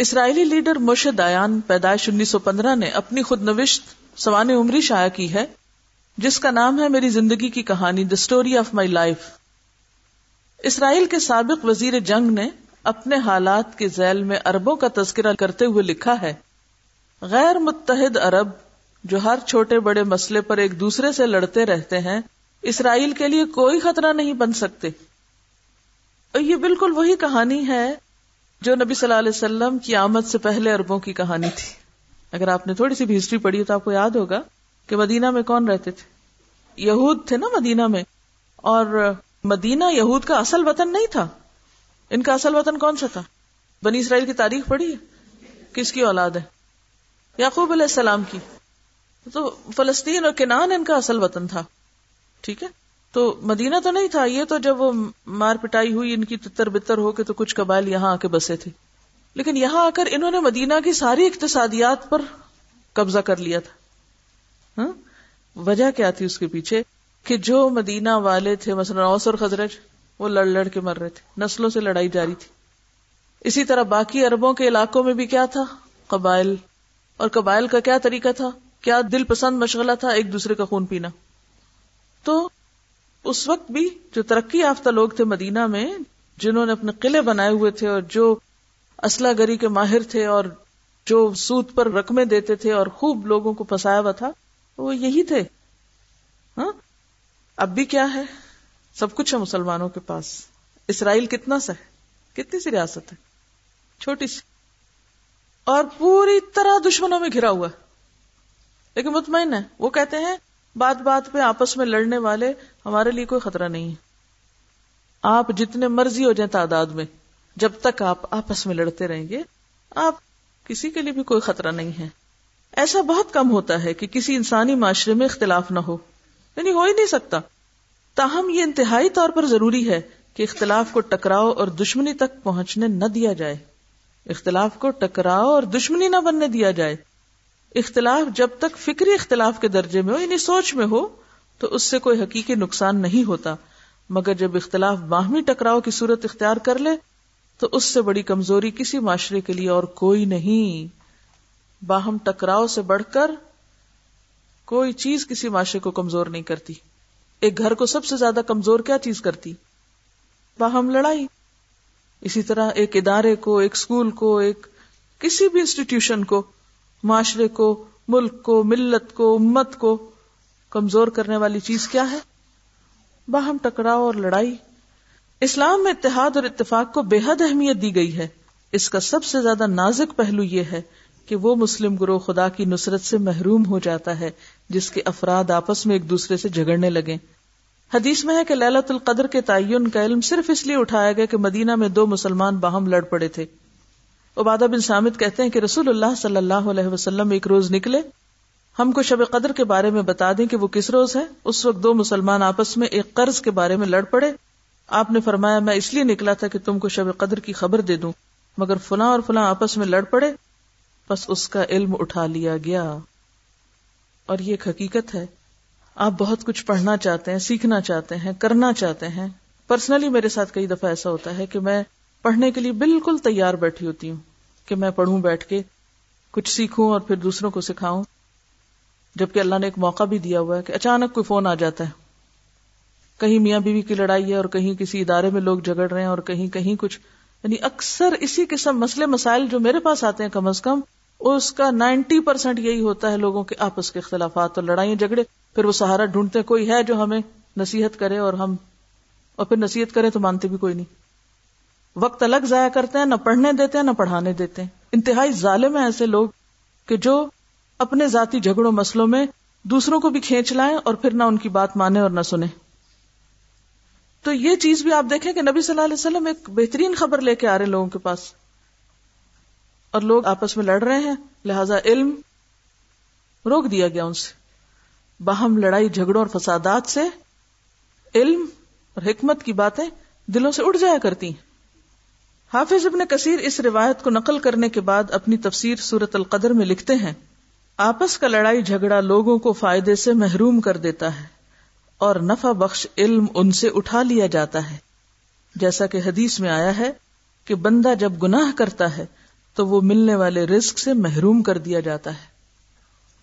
اسرائیلی leader Moshe دایان پیدائش انیس سو پندرہ نے اپنی خود نوشت سوان عمری شائع کی ہے، جس کا نام ہے میری زندگی کی کہانی the story of my life Israel کے سابق وزیر جنگ نے اپنے حالات کے ذیل میں اربوں کا تذکرہ کرتے ہوئے لکھا ہے، غیر متحد عرب جو ہر چھوٹے بڑے مسئلے پر ایک دوسرے سے لڑتے رہتے ہیں، اسرائیل کے لیے کوئی خطرہ نہیں بن سکتے۔ اور یہ بالکل وہی کہانی ہے جو نبی صلی اللہ علیہ وسلم کی آمد سے پہلے اربوں کی کہانی تھی۔ اگر آپ نے تھوڑی سی بھی ہسٹری پڑھی تو آپ کو یاد ہوگا کہ مدینہ میں کون رہتے تھے۔ یہود تھے نا مدینہ میں۔ اور مدینہ یہود کا اصل وطن نہیں تھا۔ ان کا اصل وطن کون سا تھا؟ بنی اسرائیل کی تاریخ پڑھی؟ ہے کس کی اولاد ہے؟ یعقوب علیہ السلام کی۔ تو فلسطین اور کنان ان کا اصل وطن تھا۔ ٹھیک ہے؟ تو مدینہ تو نہیں تھا، یہ تو جب وہ مار پٹائی ہوئی، ان کی تتر بتر ہو کے تو کچھ قبائل یہاں آ کے بسے تھے۔ لیکن یہاں آ کر انہوں نے مدینہ کی ساری اقتصادیات پر قبضہ کر لیا تھا۔ ہاں؟ وجہ کیا تھی اس کے پیچھے؟ کہ جو مدینہ والے تھے، مثلا اوس اور خزرج، وہ لڑ لڑ کے مر رہے تھے۔ نسلوں سے لڑائی جاری تھی۔ اسی طرح باقی اربوں کے علاقوں میں بھی کیا تھا؟ قبائل۔ اور قبائل کا کیا طریقہ تھا؟ کیا دل پسند مشغلہ تھا؟ ایک دوسرے کا خون پینا۔ تو اس وقت بھی جو ترقی یافتہ لوگ تھے مدینہ میں، جنہوں نے اپنے قلعے بنائے ہوئے تھے اور جو اسلحہ گری کے ماہر تھے اور جو سود پر رقمیں دیتے تھے اور خوب لوگوں کو پھنسایا ہوا تھا، وہ یہی تھے۔ ہاں؟ اب بھی کیا ہے؟ سب کچھ ہے مسلمانوں کے پاس۔ اسرائیل کتنا سا ہے؟ کتنی سی ریاست ہے؟ چھوٹی سی۔ اور پوری طرح دشمنوں میں گھرا ہوا۔ لیکن مطمئن ہے، وہ کہتے ہیں بات بات پہ آپس میں لڑنے والے ہمارے لیے کوئی خطرہ نہیں ہے۔ آپ جتنے مرضی ہو جائیں تعداد میں، جب تک آپ آپس میں لڑتے رہیں گے، آپ کسی کے لیے بھی کوئی خطرہ نہیں ہے۔ ایسا بہت کم ہوتا ہے کہ کسی انسانی معاشرے میں اختلاف نہ ہو۔ یعنی ہو ہی نہیں سکتا۔ تاہم، یہ انتہائی طور پر ضروری ہے کہ اختلاف کو ٹکراؤ اور دشمنی تک پہنچنے نہ دیا جائے۔ اختلاف کو ٹکراؤ اور دشمنی نہ بننے دیا جائے۔ اختلاف جب تک فکری اختلاف کے درجے میں ہو یعنی سوچ میں ہو، تو اس سے کوئی حقیقی نقصان نہیں ہوتا۔ مگر جب اختلاف باہمی ٹکراؤ کی صورت اختیار کر لے، تو اس سے بڑی کمزوری کسی معاشرے کے لیے اور کوئی نہیں۔ باہم ٹکراؤ سے بڑھ کر کوئی چیز کسی معاشرے کو کمزور نہیں کرتی۔ ایک گھر کو سب سے زیادہ کمزور کیا چیز کرتی؟ باہم لڑائی۔ اسی طرح ایک ادارے کو، ایک اسکول کو، ایک کسی بھی انسٹیٹیوشن کو معاشرے کو، ملک کو، ملت کو، امت کو کمزور کرنے والی چیز کیا ہے؟ باہم ٹکراؤ اور لڑائی۔ اسلام میں اتحاد اور اتفاق کو بے حد اہمیت دی گئی ہے۔ اس کا سب سے زیادہ نازک پہلو یہ ہے کہ وہ مسلم گروہ خدا کی نصرت سے محروم ہو جاتا ہے، جس کے افراد آپس میں ایک دوسرے سے جھگڑنے لگے حدیث میں ہے کہ للت القدر کے تعین کا علم صرف اس لیے اٹھایا گیا کہ مدینہ میں دو مسلمان باہم لڑ پڑے تھے۔ عبادہ بن سامد کہتے ہیں کہ رسول اللہ صلی اللہ علیہ وسلم ایک روز نکلے۔ ہم کو شب قدر کے بارے میں بتا دیں کہ وہ کس روز ہے۔ اس وقت دو مسلمان آپس میں ایک قرض کے بارے میں لڑ پڑے۔ آپ نے فرمایا، میں اس لیے نکلا تھا کہ تم کو شب قدر کی خبر دے دوں، مگر فلاں اور فلاں آپس میں لڑ پڑے۔ بس اس کا علم اٹھا لیا گیا۔ اور یہ ایک حقیقت ہے۔ آپ بہت کچھ پڑھنا چاہتے ہیں، سیکھنا چاہتے ہیں، کرنا چاہتے ہیں۔ پرسنلی میرے ساتھ کئی دفعہ ایسا ہوتا ہے کہ میں پڑھنے کے لیے بالکل تیار بیٹھی ہوتی ہوں کہ میں پڑھوں بیٹھ کے، کچھ سیکھوں اور پھر دوسروں کو سکھاؤں۔ جبکہ اللہ نے ایک موقع بھی دیا ہوا ہے کہ اچانک کوئی فون آ جاتا ہے۔ کہیں میاں بیوی کی لڑائی ہے اور کہیں کسی ادارے میں لوگ جگڑ رہے ہیں اور کہیں کہیں کچھ۔ یعنی اکثر اسی قسم مسئلے، مسائل جو میرے پاس آتے ہیں کم از کم، اس کا نائنٹی پرسینٹ یہی ہوتا ہے لوگوں کے آپس کے اختلافات اور لڑائیاں، جھگڑے۔ پھر وہ سہارا ڈھونڈتے کوئی ہے جو ہمیں نصیحت کرے اور ہم، اور پھر نصیحت کرے تو مانتے بھی کوئی نہیں۔ وقت الگ ضائع کرتے ہیں، نہ پڑھنے دیتے ہیں، نہ پڑھانے دیتے ہیں۔ انتہائی ظالم ہیں ایسے لوگ کہ جو اپنے ذاتی جھگڑوں مسلوں میں دوسروں کو بھی کھینچ لائیں اور پھر نہ ان کی بات مانے اور نہ سنیں۔ تو یہ چیز بھی آپ دیکھیں کہ نبی صلی اللہ علیہ وسلم ایک بہترین خبر لے کے آ رہے لوگوں کے پاس۔ اور لوگ آپس میں لڑ رہے ہیں، لہذا علم روک دیا گیا ان سے۔ باہم لڑائی، جھگڑوں اور فسادات سے علم اور حکمت کی باتیں دلوں سے اڑ جایا کرتی ہیں۔ حافظ ابن کثیر اس روایت کو نقل کرنے کے بعد اپنی تفسیر سورت القدر میں لکھتے ہیں۔ آپس کا لڑائی جھگڑا لوگوں کو فائدے سے محروم کر دیتا ہے اور نفع بخش علم ان سے اٹھا لیا جاتا ہے۔ جیسا کہ حدیث میں آیا ہے کہ بندہ جب گناہ کرتا ہے تو وہ ملنے والے رسک سے محروم کر دیا جاتا ہے۔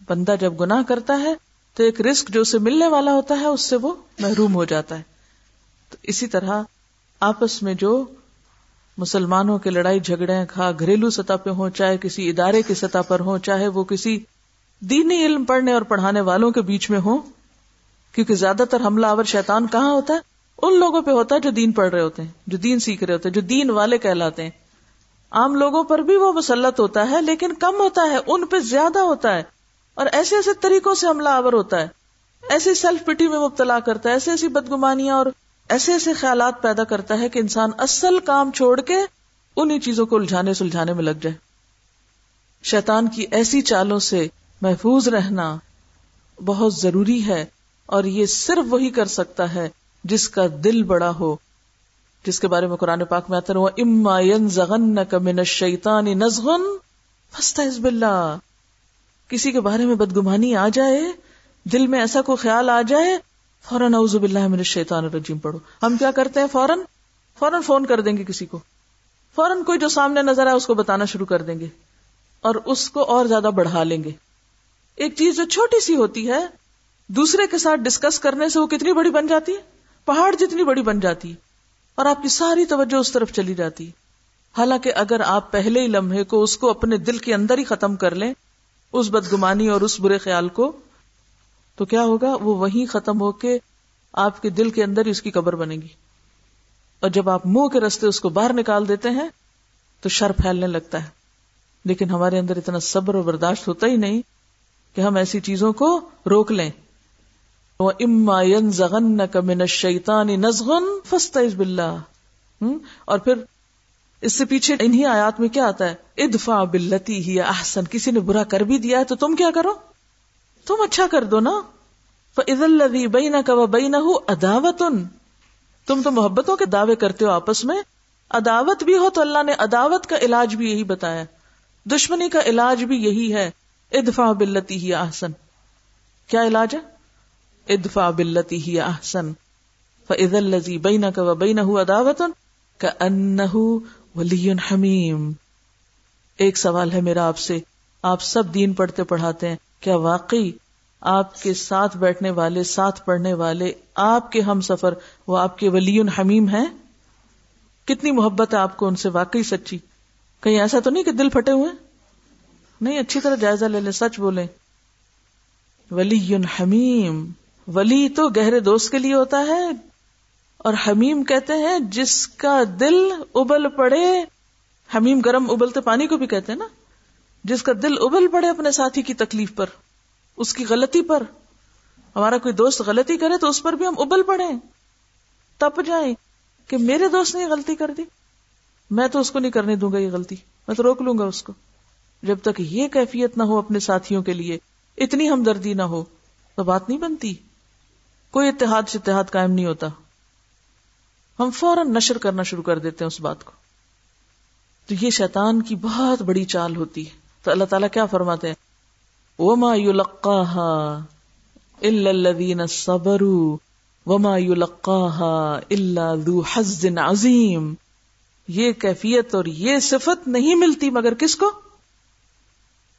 بندہ جب گناہ کرتا ہے تو ایک رسک جو اسے ملنے والا ہوتا ہے اس سے وہ محروم ہو جاتا ہے۔ تو اسی طرح آپس میں جو مسلمانوں کے لڑائی جھگڑے کھا، گھریلو سطح پہ ہوں، چاہے کسی ادارے کی سطح پر ہوں، چاہے وہ کسی دینی علم پڑھنے اور پڑھانے والوں کے بیچ میں ہوں، کیونکہ زیادہ تر حملہ آور شیطان کہاں ہوتا ہے؟ ان لوگوں پہ ہوتا ہے جو دین پڑھ رہے ہوتے ہیں، جو دین سیکھ رہے ہوتے ہیں، جو دین والے کہلاتے ہیں۔ عام لوگوں پر بھی وہ مسلط ہوتا ہے، لیکن کم ہوتا ہے، ان پہ زیادہ ہوتا ہے۔ اور ایسے ایسے طریقوں سے حملہ آور ہوتا ہے۔ ایسی سیلف پٹی میں مبتلا کرتا ہے ایسی ایسی بدگمانیاں اور ایسے ایسے خیالات پیدا کرتا ہے کہ انسان اصل کام چھوڑ کے انہیں چیزوں کو الجھانے سلجھانے میں لگ جائے۔ شیطان کی ایسی چالوں سے محفوظ رہنا بہت ضروری ہے اور یہ صرف وہی کر سکتا ہے جس کا دل بڑا ہو۔ جس کے بارے میں قرآن پاک میں آتا رہا اما من الشیطان نزغن فاستعذ باللہ کسی کے بارے میں بدگمانی آ جائے، دل میں ایسا کوئی خیال آ جائے فوراً اعوذ باللہ من الشیطان الرجیم پڑھو۔ ہم کیا کرتے ہیں؟ فوراً فوراً فون کر دیں گے کسی کو۔ فوراً کوئی جو سامنے نظر آئے اس کو بتانا شروع کر دیں گے اور اس کو اور زیادہ بڑھا لیں گے۔ ایک چیز جو چھوٹی سی ہوتی ہے، دوسرے کے ساتھ ڈسکس کرنے سے وہ کتنی بڑی بن جاتی ہے؟ پہاڑ جتنی بڑی بن جاتی اور آپ کی ساری توجہ اس طرف چلی جاتی حالانکہ اگر آپ پہلے ہی لمحے کو اس کو اپنے دل کے اندر ہی ختم کر لیں، اس بدگمانی اور اس برے خیال کو تو کیا ہوگا؟ وہ وہیں ختم ہو کے آپ کے دل کے اندر ہی اس کی قبر بنے گی۔ اور جب آپ منہ کے رستے اس کو باہر نکال دیتے ہیں، تو شر پھیلنے لگتا ہے۔ لیکن ہمارے اندر اتنا صبر اور برداشت ہوتا ہی نہیں کہ ہم ایسی چیزوں کو روک لیں۔ وہ اما زغن من الشیطان نزغن اور پھر اس سے پیچھے انہی آیات میں کیا آتا ہے؟ ادفع باللتی ہی احسن کسی نے برا کر بھی دیا ہے تو تم کیا کرو؟ تم اچھا کر دو نا۔ فَإِذَا الَّذِي بَيْنَكَ وَبَيْنَهُ عَدَاوَةٌ۔ تم تو محبتوں کے دعوے کرتے ہو آپس میں۔ عداوت بھی ہو تو اللہ نے عداوت کا علاج بھی یہی بتایا۔ دشمنی کا علاج بھی یہی ہے۔ ادفع باللتی ہی احسن۔ کیا علاج ہے؟ ادفع باللتی ہی احسن۔ فَإِذَا الَّذِي بَيْنَكَ وَبَيْنَهُ عَدَاوَةٌ۔ كَأَنَّهُ وَلِيٌّ حَمِيمٌ۔ ایک سوال ہے میرا آپ سے۔ آپ سب دین پڑھتے پڑھاتے ہیں۔ کیا واقعی آپ کے ساتھ بیٹھنے والے، ساتھ پڑھنے والے، آپ کے ہم سفر، وہ آپ کے ولی حمیم ہیں؟ کتنی محبت ہے آپ کو ان سے واقعی سچی؟ کہیں ایسا تو نہیں کہ دل پھٹے ہوئے؟ نہیں، اچھی طرح جائزہ لے لیں، سچ بولیں۔ ولی حمیم، ولی تو گہرے دوست کے لیے ہوتا ہے، اور حمیم کہتے ہیں جس کا دل ابل پڑے۔ حمیم گرم ابلتے پانی کو بھی کہتے ہیں نا؟ جس کا دل ابل پڑے اپنے ساتھی کی تکلیف پر، اس کی غلطی پر۔ ہمارا کوئی دوست غلطی کرے تو اس پر بھی ہم ابل پڑے۔ تپ جائیں کہ میرے دوست نے یہ غلطی کر دی۔ میں تو اس کو نہیں کرنے دوں گا یہ غلطی، میں تو روک لوں گا اس کو۔ جب تک یہ کیفیت نہ ہو اپنے ساتھیوں کے لیے، اتنی ہمدردی نہ ہو، تو بات نہیں بنتی۔ کوئی اتحاد سے اتحاد قائم نہیں ہوتا۔ ہم فوراً نشر کرنا شروع کر دیتے ہیں اس بات کو۔ تو یہ شیطان کی بہت بڑی چال ہوتی ہے۔ تو اللہ تعالیٰ کیا فرماتے ہیں؟ وما يلقاها الا الذين صبروا وما يلقاها الا ذو حظ عظيم۔ یہ کیفیت اور یہ صفت نہیں ملتی مگر کس کو؟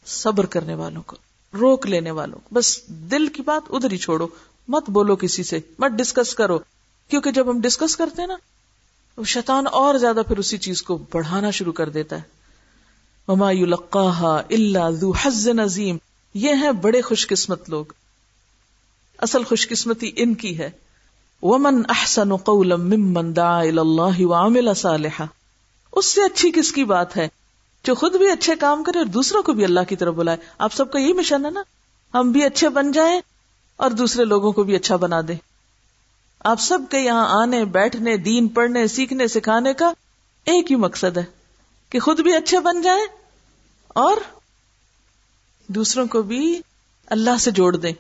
صبر کرنے والوں کو، روک لینے والوں کو۔ بس دل کی بات ادھر ہی چھوڑو، مت بولو کسی سے، مت ڈسکس کرو۔ کیونکہ جب ہم ڈسکس کرتے ہیں نا شیطان اور زیادہ پھر اسی چیز کو بڑھانا شروع کر دیتا ہے۔ وما الا ذو حظ عظیم یہ ہیں بڑے خوش قسمت لوگ۔ اصل خوش قسمتی ان کی ہے۔ ومن احسن قولا ممن دعا الى اللہ وعمل صالحا۔ اس سے اچھی کس کی بات ہے؟ جو خود بھی اچھے کام کرے اور دوسروں کو بھی اللہ کی طرف بلائے۔ آپ سب کا یہی مشن ہے نا؟ ہم بھی اچھے بن جائیں اور دوسرے لوگوں کو بھی اچھا بنا دیں۔ آپ سب کے یہاں آنے، بیٹھنے، دین پڑھنے، سیکھنے، سکھانے کا ایک ہی مقصد ہے کہ خود بھی اچھے بن جائیں اور دوسروں کو بھی اللہ سے جوڑ دیں۔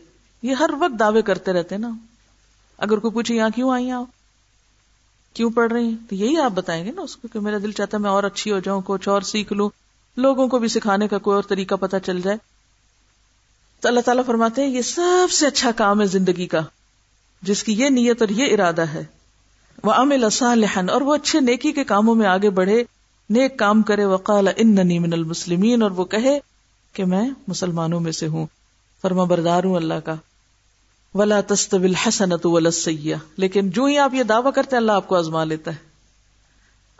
یہ ہر وقت دعوے کرتے رہتے نا۔ اگر کوئی پوچھے، یہاں کیوں آئی آپ؟ کیوں پڑھ رہی تو یہی آپ بتائیں گے نا اس کو کہ میرا دل چاہتا ہے میں اور اچھی ہو جاؤں کچھ اور سیکھ لوں۔ لوگوں کو بھی سکھانے کا کوئی اور طریقہ پتا چل جائے۔ تو اللہ تعالیٰ فرماتے ہیں، یہ سب سے اچھا کام ہے زندگی کا، جس کی یہ نیت اور یہ ارادہ ہے۔ وہ امل اور وہ اچھے نیکی کے کاموں میں آگے بڑھے۔ نیک کام کرے، وقال اننی من المسلمین، اور وہ کہے کہ میں مسلمانوں میں سے ہوں۔ فرما بردار ہوں اللہ کا۔ ولا تستوی الحسنۃ ولا السیئہ۔ لیکن جو ہی آپ یہ دعویٰ کرتے ہیں، اللہ آپ کو آزما لیتا ہے۔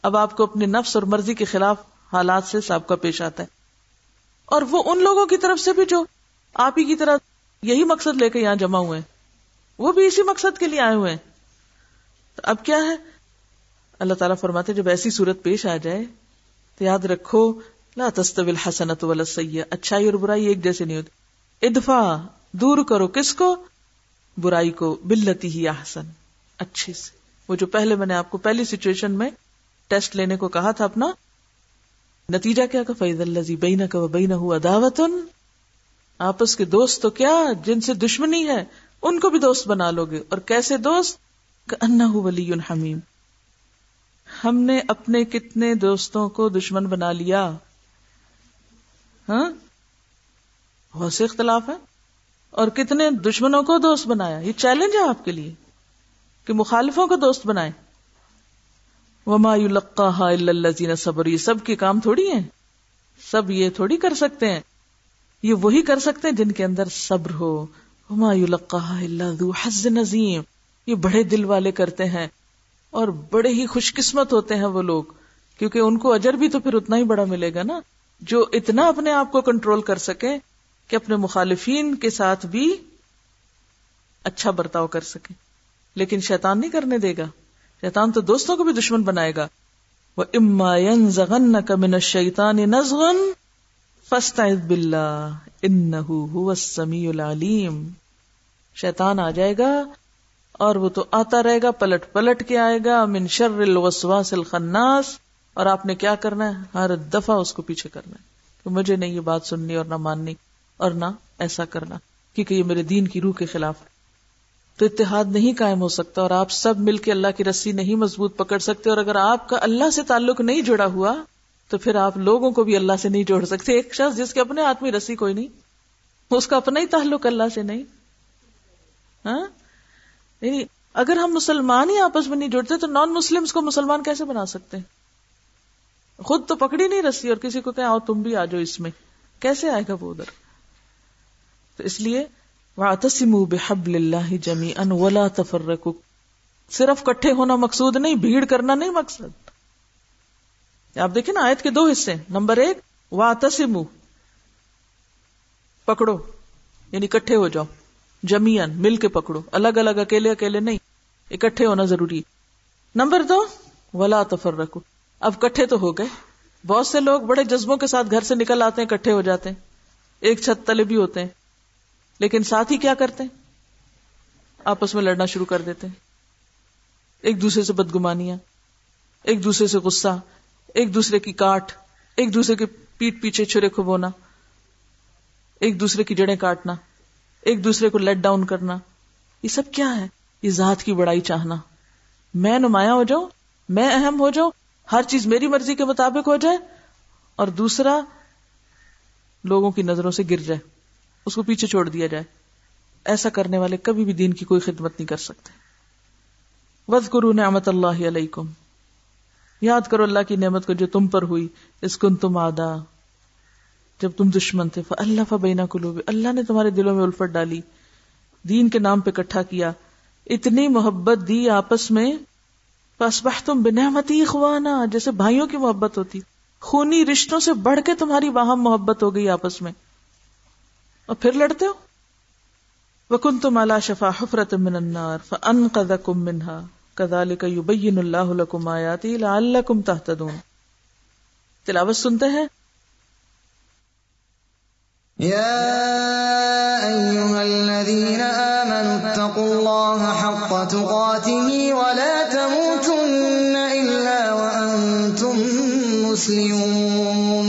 اب آپ کو اپنے نفس اور مرضی کے خلاف حالات سے سابقہ پیش آتا ہے۔ اور وہ ان لوگوں کی طرف سے بھی جو آپ ہی کی طرح یہی مقصد لے کے یہاں جمع ہوئے ہیں، وہ بھی اسی مقصد کے لیے آئے ہوئے ہیں۔ تو اب کیا ہے؟ اللہ تعالیٰ فرماتے جب ایسی صورت پیش آ جائے تو یاد رکھو، لا تستوی الحسنت ولا سیاح اچھائی اور برائی ایک جیسے نہیں ہوتی۔ ادفا دور کرو کس کو؟ برائی کو، بلتی ہی احسن۔ اچھے سے۔ وہ جو پہلے میں نے آپ کو پہلی سچویشن میں ٹیسٹ لینے کو کہا تھا اپنا، نتیجہ کیا کہ فیض اللہ بین کا بین ہوا دعوت آپس کے دوست تو کیا؟ جن سے دشمنی ہے، ان کو بھی دوست بنا لو گے۔ اور کیسے دوست؟ انا ولی حمیم ہم نے اپنے کتنے دوستوں کو دشمن بنا لیا؟ ہاں؟ بہت سے اختلاف ہے اور کتنے دشمنوں کو دوست بنایا؟ یہ چیلنج ہے آپ کے لیے کہ مخالفوں کو دوست بنائے وما الزین صبر یہ سب کے کام تھوڑی ہیں۔ سب یہ تھوڑی کر سکتے ہیں۔ یہ وہی کر سکتے ہیں جن کے اندر صبر ہو۔ وما ذو حظ نظیم یہ بڑے دل والے کرتے ہیں۔ اور بڑے ہی خوش قسمت ہوتے ہیں وہ لوگ، کیونکہ ان کو اجر بھی تو پھر اتنا ہی بڑا ملے گا نا، جو اتنا اپنے آپ کو کنٹرول کر سکے کہ اپنے مخالفین کے ساتھ بھی اچھا برتاؤ کر سکے۔ لیکن شیطان نہیں کرنے دے گا۔ شیطان تو دوستوں کو بھی دشمن بنائے گا۔ وہ اما زغن کا من شیتان نزغن فستا بلّہ ان سمی العلیم شیطان آ جائے گا اور وہ تو آتا رہے گا، پلٹ پلٹ کے آئے گا، من شر الوسواس الخناس، اور آپ نے کیا کرنا ہے؟ ہر دفعہ اس کو پیچھے کرنا ہے۔ کہ مجھے نہیں یہ بات سننی اور نہ ماننی اور نہ ایسا کرنا، کیونکہ یہ میرے دین کی روح کے خلاف ہے۔ تو اتحاد نہیں قائم ہو سکتا اور آپ سب مل کے اللہ کی رسی نہیں مضبوط پکڑ سکتے، اور اگر آپ کا اللہ سے تعلق نہیں جڑا ہوا، تو پھر آپ لوگوں کو بھی اللہ سے نہیں جوڑ سکتے۔ ایک شخص جس کے اپنے ہاتھ میں رسی کوئی نہیں، اس کا اپنا ہی تعلق اللہ سے نہیں۔ ہاں؟ نہیں اگر ہم مسلمان ہی آپس میں نہیں جڑتے تو نان مسلم کو مسلمان کیسے بنا سکتے ہیں؟ خود تو پکڑی نہیں رسی اور کسی کو کہ آؤ تم بھی آ جاؤ اس میں۔ کیسے آئے گا وہ ادھر؟ تو اس لیے بحبل اللہ جمی ان ولا تفرق صرف کٹھے ہونا مقصود نہیں، بھیڑ کرنا نہیں مقصد۔ آپ دیکھیں نا، آیت کے دو حصے نمبر ایک واتسم پکڑو یعنی کٹھے ہو جاؤ۔ جمیان مل کے پکڑو۔ الگ الگ، اکیلے اکیلے نہیں۔ اکٹھے ہونا ضروری۔ نمبر دو، ولا تفر رکھو اب کٹھے تو ہو گئے۔ بہت سے لوگ بڑے جذبوں کے ساتھ گھر سے نکل آتے ہیں کٹھے ہو جاتے ہیں۔ ایک چھت تلے بھی ہوتے ہیں۔ لیکن ساتھ ہی کیا کرتے ہیں؟ آپس میں لڑنا شروع کر دیتے ہیں۔ ایک دوسرے سے بدگمانیاں، ایک دوسرے سے غصہ، ایک دوسرے کی کاٹ، ایک دوسرے کے پیٹ پیچھے چھرے کھبونا، ایک دوسرے کی جڑیں کاٹنا۔ ایک دوسرے کو لیٹ ڈاؤن کرنا۔ یہ سب کیا ہے؟ یہ ذات کی بڑائی چاہنا۔ میں نمایاں ہو جاؤں، میں اہم ہو جاؤں، ہر چیز میری مرضی کے مطابق ہو جائے اور دوسرا لوگوں کی نظروں سے گر جائے، اس کو پیچھے چھوڑ دیا جائے۔ ایسا کرنے والے کبھی بھی دین کی کوئی خدمت نہیں کر سکتے۔ وز کرو نعمت اللہ علیکم۔ یاد کرو اللہ کی نعمت کو جو تم پر ہوئی، اس کن تم آدا جب تم دشمن تھے۔ اللہ فبینا کلو اللہ نے تمہارے دلوں میں الفت ڈالی۔ دین کے نام پہ کٹھا کیا۔ اتنی محبت دی آپس میں۔ تم بنحمتی خوانا جیسے بھائیوں کی محبت ہوتی۔ خونی رشتوں سے بڑھ کے تمہاری وہاں محبت ہو گئی آپس میں۔ اور پھر لڑتے ہو؟ وکن تم اللہ شفا حفرت من النار فن قد کم منہا کدال یوبین اللہ لکم آیاتی لعلکم تہتدون تلاوت سنتے ہیں؟ يا أيها الذين آمنوا اتقوا الله حق تقاته ولا تموتن إلا وأنتم مسلمون.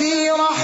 وجوههم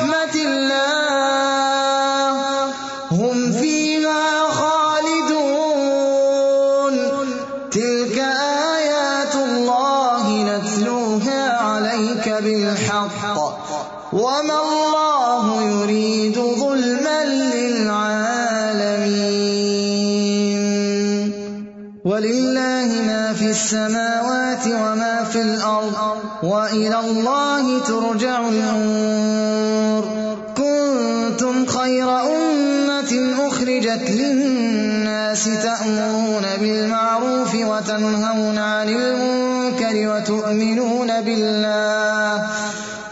للناس تأمرون بالمعروف وتنهون عن المنكر وتؤمنون بالله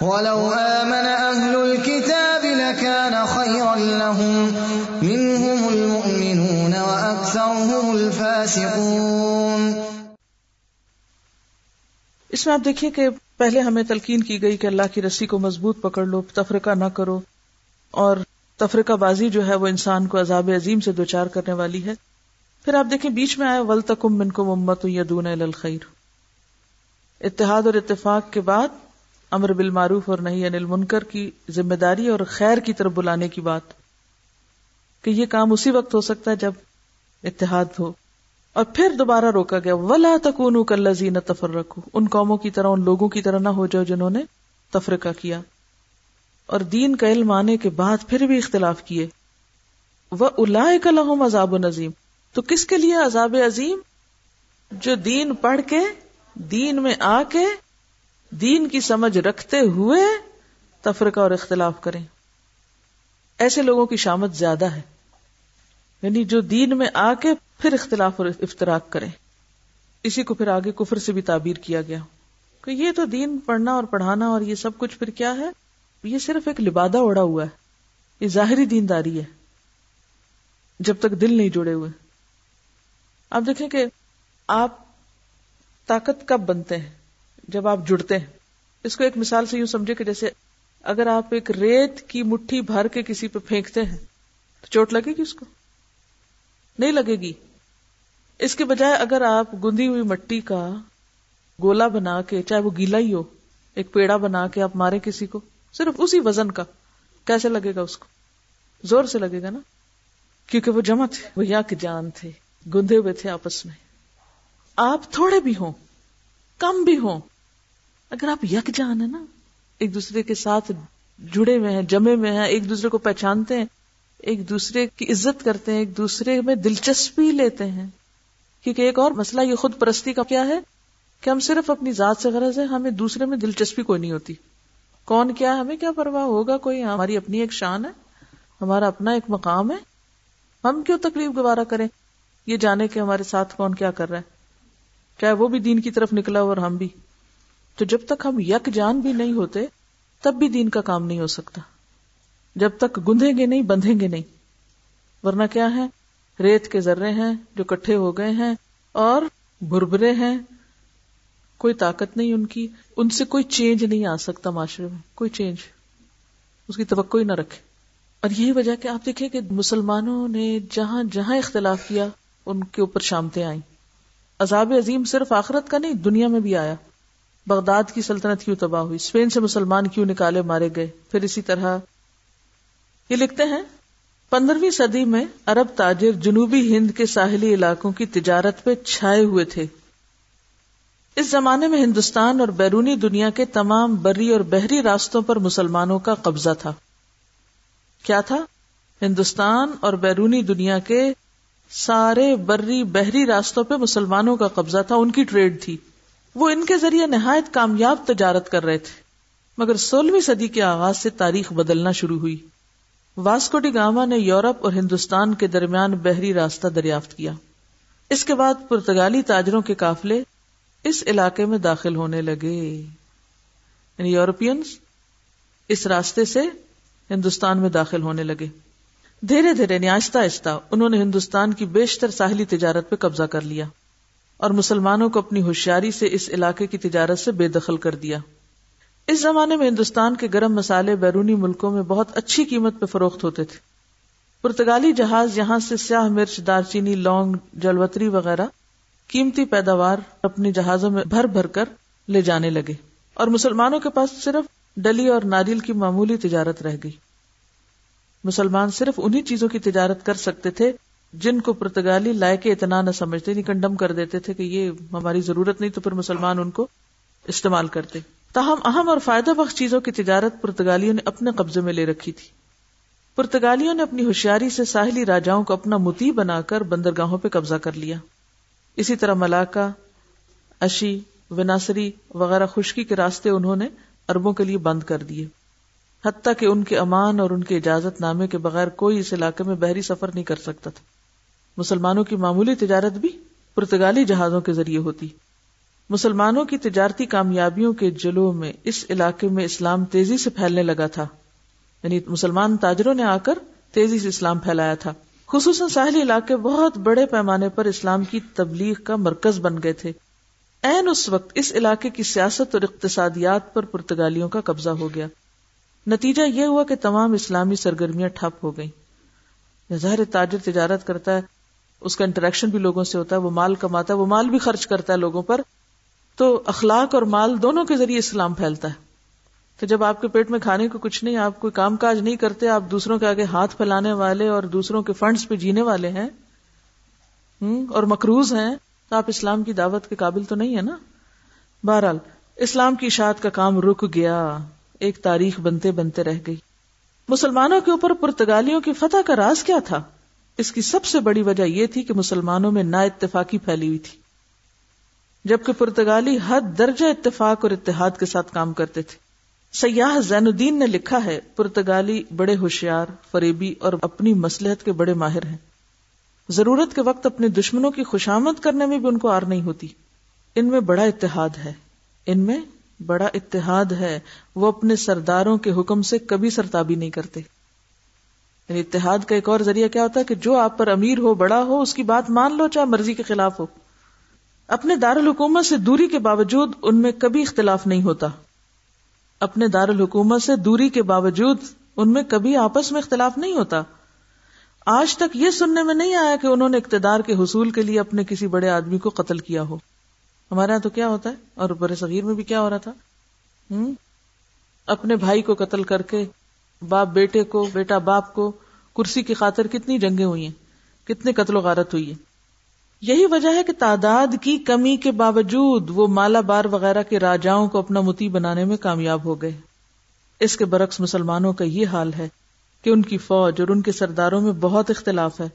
ولو آمن أهل الكتاب لكان خيرا لهم منهم المؤمنون وأكثرهم الفاسقون اس میں آپ دیکھیے کہ پہلے ہمیں تلقین کی گئی کہ اللہ کی رسی کو مضبوط پکڑ لو، تفرقہ نہ کرو اور تفرقہ بازی جو ہے وہ انسان کو عذاب عظیم سے دوچار کرنے والی ہے۔ پھر آپ دیکھیں بیچ میں آیا ول تکم من کو ممت یدون الخیر اتحاد اور اتفاق کے بعد امر بالمعروف اور نہیں انل منکر کی ذمہ داری اور خیر کی طرف بلانے کی بات۔ کہ یہ کام اسی وقت ہو سکتا ہے جب اتحاد ہو۔ اور پھر دوبارہ روکا گیا، ولا تکون کلزین تفر رکھو ان قوموں کی طرح، ان لوگوں کی طرح نہ ہو جاؤ جنہوں نے تفرقہ کیا۔ اور دین کا علم آنے کے بعد پھر بھی اختلاف کیے۔ وہ الا کا لہم عذاب نظیم تو کس کے لیے عذاب عظیم؟ جو دین پڑھ کے، دین میں آ کے، دین کی سمجھ رکھتے ہوئے تفرقہ اور اختلاف کریں۔ ایسے لوگوں کی شامت زیادہ ہے۔ یعنی جو دین میں آ کے پھر اختلاف اور افطراک کریں۔ اسی کو پھر آگے کفر سے بھی تعبیر کیا گیا۔ کہ یہ تو دین پڑھنا اور پڑھانا اور یہ سب کچھ پھر کیا ہے؟ یہ صرف ایک لبادہ اڑا ہوا ہے۔ یہ ظاہری دینداری ہے۔ جب تک دل نہیں جڑے ہوئے۔ آپ دیکھیں کہ آپ طاقت کب بنتے ہیں؟ جب آپ جڑتے ہیں۔ اس کو ایک مثال سے یوں سمجھے کہ جیسے اگر آپ ایک ریت کی مٹھی بھر کے کسی پہ پھینکتے ہیں، تو چوٹ لگے گی اس کو؟ نہیں لگے گی۔ اس کے بجائے اگر آپ گندی ہوئی مٹی کا گولا بنا کے، چاہے وہ گیلا ہی ہو، ایک پیڑا بنا کے آپ مارے کسی کو، صرف اسی وزن کا، کیسے لگے گا اس کو؟ زور سے لگے گا نا؟ کیونکہ وہ جمع تھے، وہ یا جان تھے۔ گندے ہوئے تھے آپس میں۔ آپ تھوڑے بھی ہوں، کم بھی ہوں۔ اگر آپ یک جان ہے نا، ایک دوسرے کے ساتھ جڑے ہوئے ہیں، جمے ہوئے ہیں، ایک دوسرے کو پہچانتے ہیں، ایک دوسرے کی عزت کرتے ہیں، ایک دوسرے میں دلچسپی لیتے ہیں۔ کیونکہ ایک اور مسئلہ یہ خود پرستی کا کیا ہے کہ ہم صرف اپنی ذات سے غرض ہے ہمیں دوسرے میں دلچسپی کوئی نہیں ہوتی۔ کون کیا ہمیں کیا پرواہ ہوگا؟ کوئی ہماری اپنی ایک شان ہے، ہمارا اپنا ایک مقام ہے۔ ہم کیوں تکلیف گوارا کریں؟ یہ جانے کہ ہمارے ساتھ کون کیا کر رہا ہے۔ چاہے وہ بھی دین کی طرف نکلا اور ہم بھی۔ تو جب تک ہم یک جان بھی نہیں ہوتے، تب بھی دین کا کام نہیں ہو سکتا۔ جب تک گندیں گے نہیں، بندھیں گے نہیں۔ ورنہ کیا ہے؟ ریت کے ذرے ہیں جو کٹھے ہو گئے ہیں اور بربرے ہیں۔ کوئی طاقت نہیں ان کی۔ ان سے کوئی چینج نہیں آ سکتا معاشرے میں۔ کوئی چینج۔ اس کی توقع ہی نہ رکھے۔ اور یہی وجہ کہ آپ دیکھیں کہ مسلمانوں نے جہاں جہاں اختلاف کیا ان کے اوپر شامتیں آئیں۔ عذاب عظیم صرف آخرت کا نہیں، دنیا میں بھی آیا۔ بغداد کی سلطنت کیوں تباہ ہوئی؟ اسپین سے مسلمان کیوں نکالے مارے گئے؟ پھر اسی طرح یہ لکھتے ہیں، پندرہویں صدی میں عرب تاجر جنوبی ہند کے ساحلی علاقوں کی تجارت پہ چھائے ہوئے تھے۔ اس زمانے میں ہندوستان اور بیرونی دنیا کے تمام بری اور بحری راستوں پر مسلمانوں کا قبضہ تھا۔ کیا تھا؟ ہندوستان اور بیرونی دنیا کے سارے بری بحری راستوں پہ مسلمانوں کا قبضہ تھا، ان کی ٹریڈ تھی۔ وہ ان کے ذریعے نہایت کامیاب تجارت کر رہے تھے۔ مگر سولہویں صدی کے آغاز سے تاریخ بدلنا شروع ہوئی۔ واسکو ڈی گاما نے یورپ اور ہندوستان کے درمیان بحری راستہ دریافت کیا۔ اس کے بعد پرتگالی تاجروں کے قافلے اس علاقے میں داخل ہونے لگے۔ یعنی یورپینس اس راستے سے ہندوستان میں داخل ہونے لگے۔ دھیرے دھیرے یعنی آہستہ آہستہ انہوں نے ہندوستان کی بیشتر ساحلی تجارت پہ قبضہ کر لیا اور مسلمانوں کو اپنی ہوشیاری سے اس علاقے کی تجارت سے بے دخل کر دیا۔ اس زمانے میں ہندوستان کے گرم مسالے بیرونی ملکوں میں بہت اچھی قیمت پہ فروخت ہوتے تھے۔ پرتگالی جہاز یہاں سے سیاہ مرچ، دارچینی، لونگ، جلوتری وغیرہ قیمتی پیداوار اپنے جہازوں میں بھر بھر کر لے جانے لگے اور مسلمانوں کے پاس صرف ڈلی اور ناریل کی معمولی تجارت رہ گئی۔ مسلمان صرف انہی چیزوں کی تجارت کر سکتے تھے جن کو پرتگالی لائق اتنا نہ سمجھتے نہیں کنڈم کر دیتے تھے کہ یہ ہماری ضرورت نہیں تو پھر مسلمان ان کو استعمال کرتے۔ تاہم اہم اور فائدہ بخش چیزوں کی تجارت پرتگالیوں نے اپنے قبضے میں لے رکھی تھی۔ پرتگالیوں نے اپنی ہوشیاری سے ساحلی راجاؤں کو اپنا متی بنا کر بندرگاہوں پہ قبضہ کر لیا۔ اسی طرح ملاقہ اشی، وناسری وغیرہ خشکی کے راستے انہوں نے اربوں کے لیے بند کر دیے۔ حتیٰ کہ ان کے امان اور ان کے اجازت نامے کے بغیر کوئی اس علاقے میں بحری سفر نہیں کر سکتا تھا۔ مسلمانوں کی معمولی تجارت بھی پرتگالی جہازوں کے ذریعے ہوتی۔ مسلمانوں کی تجارتی کامیابیوں کے جلو میں اس علاقے میں اسلام تیزی سے پھیلنے لگا تھا۔ یعنی مسلمان تاجروں نے آ کر تیزی سے اسلام پھیلایا تھا۔ خصوصاً ساحلی علاقے بہت بڑے پیمانے پر اسلام کی تبلیغ کا مرکز بن گئے تھے۔ این اس وقت اس علاقے کی سیاست اور اقتصادیات پر پرتگالیوں کا قبضہ ہو گیا۔ نتیجہ یہ ہوا کہ تمام اسلامی سرگرمیاں ٹھپ ہو گئیں۔ ظاہر تاجر تجارت کرتا ہے، اس کا انٹریکشن بھی لوگوں سے ہوتا ہے، وہ مال کماتا ہے، وہ مال بھی خرچ کرتا ہے لوگوں پر۔ تو اخلاق اور مال دونوں کے ذریعے اسلام پھیلتا ہے۔ تو جب آپ کے پیٹ میں کھانے کو کچھ نہیں، آپ کوئی کام کاج نہیں کرتے، آپ دوسروں کے آگے ہاتھ پھیلانے والے اور دوسروں کے فنڈز پہ جینے والے ہیں اور مکروز ہیں، تو آپ اسلام کی دعوت کے قابل تو نہیں ہے نا؟ بہرحال، اسلام کی اشاعت کا کام رک گیا۔ ایک تاریخ بنتے بنتے رہ گئی۔ مسلمانوں کے اوپر پرتگالیوں کی فتح کا راز کیا تھا؟ اس کی سب سے بڑی وجہ یہ تھی کہ مسلمانوں میں نا اتفاقی پھیلی ہوئی تھی۔ جبکہ پرتگالی حد درجہ اتفاق اور اتحاد کے ساتھ کام کرتے تھے۔ سیاح زین الدین نے لکھا ہے، پرتگالی بڑے ہوشیار، فریبی اور اپنی مسلحت کے بڑے ماہر ہیں۔ ضرورت کے وقت اپنے دشمنوں کی خوشامد کرنے میں بھی ان کو آر نہیں ہوتی۔ ان میں بڑا اتحاد ہے۔ ان میں بڑا اتحاد ہے، وہ اپنے سرداروں کے حکم سے کبھی سرتابی نہیں کرتے۔ یعنی اتحاد کا ایک اور ذریعہ کیا ہوتا ہے کہ جو آپ پر امیر ہو، بڑا ہو، اس کی بات مان لو، چاہے مرضی کے خلاف ہو۔ اپنے دارالحکومت سے دوری کے باوجود ان میں کبھی اختلاف نہیں ہوتا۔ اپنے دارالحکومت سے دوری کے باوجود ان میں کبھی آپس میں اختلاف نہیں ہوتا۔ آج تک یہ سننے میں نہیں آیا کہ انہوں نے اقتدار کے حصول کے لیے اپنے کسی بڑے آدمی کو قتل کیا ہو۔ ہمارے یہاں تو کیا ہوتا ہے؟ اور بڑے صغیر میں بھی کیا ہو رہا تھا؟ ہوں اپنے بھائی کو قتل کر کے، باپ بیٹے کو، بیٹا باپ کو، کرسی کی خاطر کتنی جنگیں ہوئی ہیں؟ کتنے قتل و غارت ہوئی ہے یہی وجہ ہے کہ تعداد کی کمی کے باوجود وہ مالا بار وغیرہ کے راجاؤں کو اپنا متی بنانے میں کامیاب ہو گئے۔ اس کے برعکس مسلمانوں کا یہ حال ہے کہ ان کی فوج اور ان کے سرداروں میں بہت اختلاف ہے۔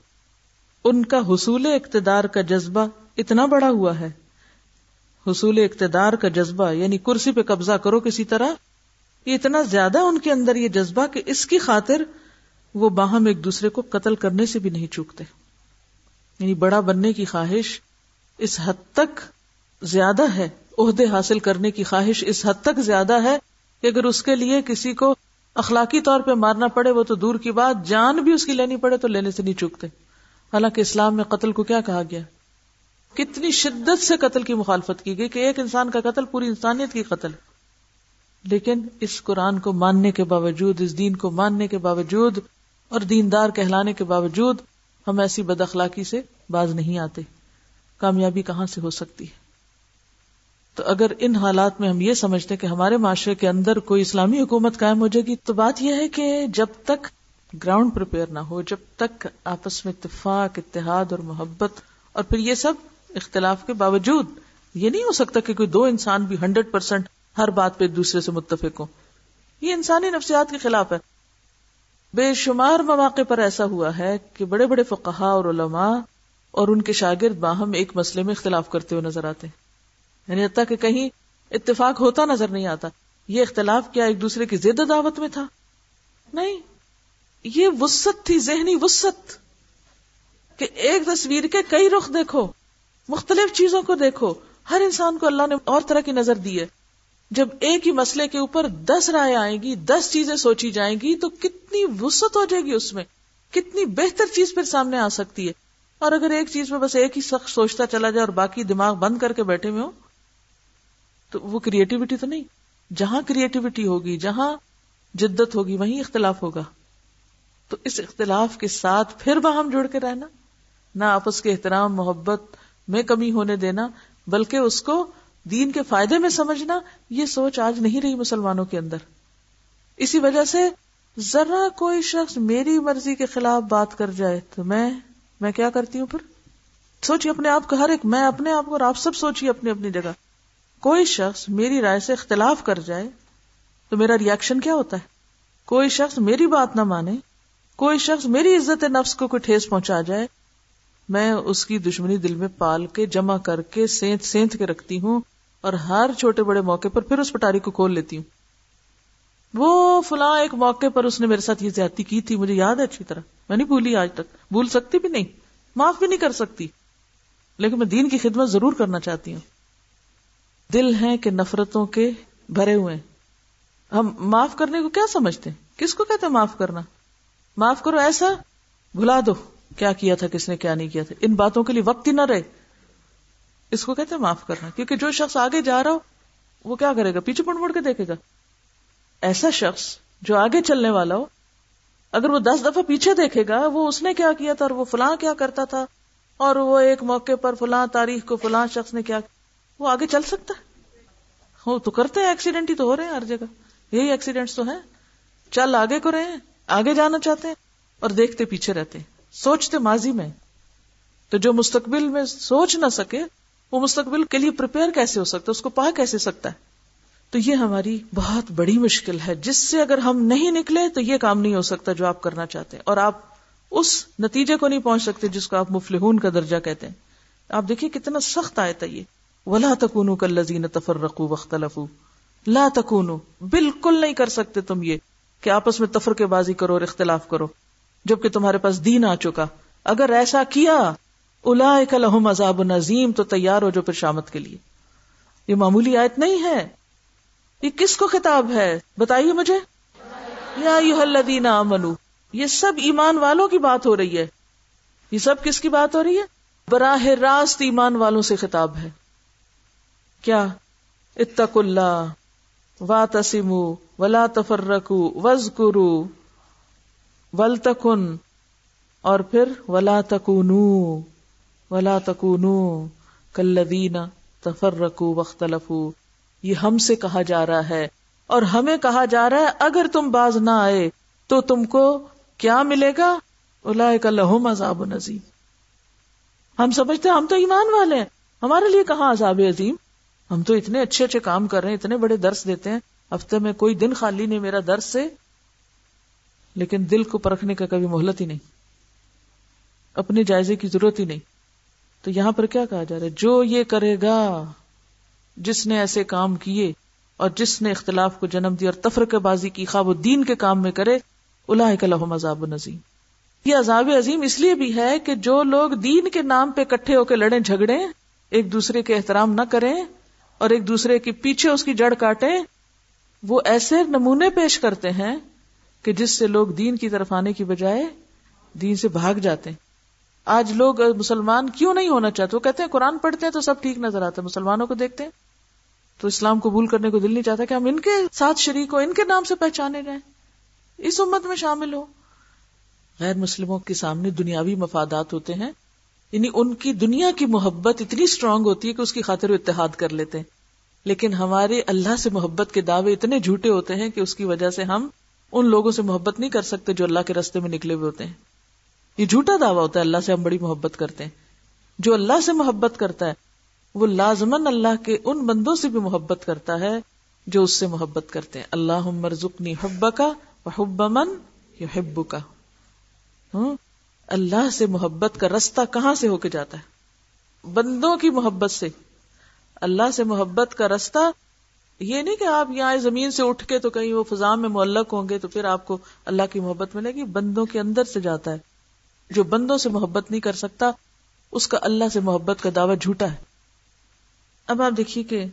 ان کا حصول اقتدار کا جذبہ اتنا بڑا ہوا ہے۔ حصول اقتدار کا جذبہ یعنی کرسی پہ قبضہ کرو کسی طرح، یہ اتنا زیادہ ان کے اندر یہ جذبہ کہ اس کی خاطر وہ باہم ایک دوسرے کو قتل کرنے سے بھی نہیں چوکتے۔ یعنی بڑا بننے کی خواہش اس حد تک زیادہ ہے، عہدے حاصل کرنے کی خواہش اس حد تک زیادہ ہے کہ اگر اس کے لیے کسی کو اخلاقی طور پہ مارنا پڑے، وہ تو دور کی بات، جان بھی اس کی لینی پڑے تو لینے سے نہیں چوکتے۔ حالانکہ اسلام میں قتل کو کیا کہا گیا؟ کتنی شدت سے قتل کی مخالفت کی گئی کہ ایک انسان کا قتل پوری انسانیت کی قتل لیکن اس قرآن کو ماننے کے باوجود، اس دین کو ماننے کے باوجود اور دیندار کہلانے کے باوجود ہم ایسی بد اخلاقی سے باز نہیں آتے۔ کامیابی کہاں سے ہو سکتی ہے؟ تو اگر ان حالات میں ہم یہ سمجھتے کہ ہمارے معاشرے کے اندر کوئی اسلامی حکومت قائم ہو جائے گی، تو بات یہ ہے کہ جب تک گراؤنڈ پریپیئر نہ ہو، جب تک آپس میں اتفاق، اتحاد اور محبت اور پھر یہ سب اختلاف کے باوجود یہ نہیں ہو سکتا کہ کوئی دو انسان بھی ہنڈریڈ پرسینٹ ہر بات پہ ایک دوسرے سے متفق ہو یہ انسانی نفسیات کے خلاف ہے۔ بے شمار مواقع پر ایسا ہوا ہے کہ بڑے بڑے فقہا اور علماء اور ان کے شاگرد باہم ایک مسئلے میں اختلاف کرتے ہوئے نظر آتے ہیں۔ یعنی حتیٰ کہ کہیں اتفاق ہوتا نظر نہیں آتا۔ یہ اختلاف کیا ایک دوسرے کی زیادہ دعوت میں تھا؟ نہیں۔ یہ وسط تھی، ذہنی وسط کہ ایک تصویر کے کئی رخ دیکھو۔ مختلف چیزوں کو دیکھو، ہر انسان کو اللہ نے اور طرح کی نظر دی ہے۔ جب ایک ہی مسئلے کے اوپر دس رائے آئیں گی، دس چیزیں سوچی جائیں گی، تو کتنی وسط ہو جائے گی اس میں۔ کتنی بہتر چیز پھر سامنے آ سکتی ہے۔ اور اگر ایک چیز میں بس ایک ہی شخص سوچتا چلا جائے اور باقی دماغ بند کر کے بیٹھے ہوئے ہو تو وہ کریٹیوٹی تو نہیں۔ جہاں کریٹیوٹی ہوگی، جہاں جدت ہوگی، وہیں اختلاف ہوگا۔ تو اس اختلاف کے ساتھ پھر باہم جڑ کے رہنا، نہ آپس کے احترام، محبت میں کمی ہونے دینا، بلکہ اس کو دین کے فائدے میں سمجھنا، یہ سوچ آج نہیں رہی مسلمانوں کے اندر۔ اسی وجہ سے ذرا کوئی شخص میری مرضی کے خلاف بات کر جائے تو میں میں کیا کرتی ہوں پھر؟ سوچیے اپنے آپ کا ہر ایک میں اپنے آپ کو اور آپ سب سوچیے اپنی اپنی جگہ۔ کوئی شخص میری رائے سے اختلاف کر جائے تو میرا ریئیکشن کیا ہوتا ہے؟ کوئی شخص میری بات نہ مانے، کوئی شخص میری عزت نفس کو کوئی ٹھیس پہنچا جائے میں اس کی دشمنی دل میں پال کے جمع کر کے سینت سینت کے رکھتی ہوں اور ہر چھوٹے بڑے موقع پر پھر اس پٹاری کو کھول لیتی ہوں۔ وہ فلاں ایک موقع پر اس نے میرے ساتھ یہ زیادتی کی تھی، مجھے یاد ہے اچھی طرح۔ میں نہیں بھولی آج تک۔ بھول سکتی بھی نہیں۔ معاف بھی نہیں کر سکتی۔ لیکن میں دین کی خدمت ضرور کرنا چاہتی ہوں۔ دل ہیں کہ نفرتوں کے بھرے ہوئے ہم معاف کرنے کو کیا سمجھتے ہیں؟ کس کو کہتے ہیں معاف کرنا؟ معاف کرو، ایسا بھلا دو۔ کیا کیا تھا، کس نے کیا نہیں کیا تھا۔ ان باتوں کے لیے وقت ہی نہ رہے۔ اس کو کہتے ہیں معاف کرنا۔ کیونکہ جو شخص آگے جا رہا ہو، وہ کیا کرے گا؟ پیچھے پڑ مڑ کے دیکھے گا۔ ایسا شخص جو آگے چلنے والا ہو، اگر وہ دس دفعہ پیچھے دیکھے گا، وہ اس نے کیا کیا تھا اور وہ فلاں کیا کرتا تھا؟ اور وہ ایک موقع پر فلاں تاریخ کو فلاں شخص نے کیا وہ آگے چل سکتا ہے؟ ہو تو کرتے ہیں ایکسیڈنٹ ہی تو ہو رہے ہیں ہر جگہ۔ یہی ایکسیڈنٹ تو ہیں۔ چل آگے کو رہے ہیں، آگے جانا چاہتے ہیں اور دیکھتے پیچھے رہتے ہیں۔ سوچتے ماضی میں تو جو مستقبل میں سوچ نہ سکے، وہ مستقبل کے لیے پریپیئر کیسے ہو سکتا ہے؟ اس کو پا کیسے سکتا ہے؟ تو یہ ہماری بہت بڑی مشکل ہے۔ جس سے اگر ہم نہیں نکلے تو یہ کام نہیں ہو سکتا جو آپ کرنا چاہتے ہیں۔ اور آپ اس نتیجے کو نہیں پہنچ سکتے جس کو آپ مفلحون کا درجہ کہتے ہیں۔ آپ دیکھیے کتنا سخت آئے تھا یہ۔ ولا تکونو کل لذین تفر تفرقو وختلفو لا تکونو بالکل نہیں کر سکتے تم یہ کہ آپس میں تفرقے بازی کرو اور اختلاف کرو۔ جبکہ تمہارے پاس دین آ چکا۔ اگر ایسا کیا الا لہم عذاب نظیم، تو تیار ہو جو پھر شامت کے لیے۔ یہ معمولی آیت نہیں ہے۔ یہ کس کو خطاب ہے؟ بتائیے مجھے۔ یا الذین آمنو، یہ سب ایمان والوں کی بات ہو رہی ہے۔ یہ سب کس کی بات ہو رہی ہے؟ براہ راست ایمان والوں سے خطاب ہے۔ کیا؟ اتق اللہ وا تسمو ولا تفرقو وز کرو ول تکن اور پھر ولا تکون ولا تکون کلین تفرقو وختلفو یہ ہم سے کہا جا رہا ہے، اور ہمیں کہا جا رہا ہے، اگر تم باز نہ آئے تو تم کو کیا ملے گا؟ الا لہم عذاب عظیم ہم سمجھتے ہم تو ایمان والے ہیں۔ ہمارے لیے کہاں عذاب عظیم؟ ہم تو اتنے اچھے اچھے کام کر رہے ہیں، اتنے بڑے درس دیتے ہیں۔ ہفتے میں کوئی دن خالی نہیں، میرا درس سے لیکن دل کو پرکھنے کا کبھی مہلت ہی نہیں، اپنے جائزے کی ضرورت ہی نہیں۔ تو یہاں پر کیا کہا جا رہا ہے؟ جو یہ کرے گا، جس نے ایسے کام کیے اور جس نے اختلاف کو جنم دیا اور تفرق بازی کی خواب دین کے کام میں کرے اللہ لحم عذاب نظیم یہ عذاب عظیم اس لیے بھی ہے کہ جو لوگ دین کے نام پہ کٹھے ہو کے لڑے جھگڑے ایک دوسرے کے احترام نہ کریں اور ایک دوسرے کے پیچھے اس کی جڑ کاٹے وہ ایسے نمونے پیش کرتے ہیں کہ جس سے لوگ دین کی طرف آنے کی بجائے دین سے بھاگ جاتے ہیں۔ آج لوگ مسلمان کیوں نہیں ہونا چاہتے؟ وہ کہتے ہیں قرآن پڑھتے ہیں تو سب ٹھیک نظر آتا ہے، مسلمانوں کو دیکھتے ہیں۔ تو اسلام قبول کرنے کو دل نہیں چاہتا کہ ہم ان کے ساتھ شریک ہو ان کے نام سے پہچانے جائیں۔ اس امت میں شامل ہو غیر مسلموں کے سامنے دنیاوی مفادات ہوتے ہیں۔ یعنی ان کی دنیا کی محبت اتنی اسٹرانگ ہوتی ہے کہ اس کی خاطر اتحاد کر لیتے ہیں۔ لیکن ہمارے اللہ سے محبت کے دعوے اتنے جھوٹے ہوتے ہیں کہ اس کی وجہ سے ہم ان لوگوں سے محبت نہیں کر سکتے جو اللہ کے رستے میں نکلے ہوئے ہوتے ہیں۔ یہ جھوٹا دعویٰ ہوتا ہے اللہ سے ہم بڑی محبت کرتے ہیں۔ جو اللہ سے محبت کرتا ہے، وہ لازمن اللہ کے ان بندوں سے بھی محبت کرتا ہے جو اس سے محبت کرتے ہیں۔ اللہ مرزکنی حب کا حب من حب کا اللہ سے محبت کا رستہ کہاں سے ہو کے جاتا ہے؟ بندوں کی محبت سے۔ اللہ سے محبت کا رستہ یہ نہیں کہ آپ یہاں زمین سے اٹھ کے تو کہیں وہ فضا میں معلق ہوں گے تو پھر آپ کو اللہ کی محبت ملے گی، بندوں کے اندر سے جاتا ہے۔ جو بندوں سے محبت نہیں کر سکتا، اس کا اللہ سے محبت کا دعویٰ جھوٹا ہے۔ اب آپ دیکھیے کہ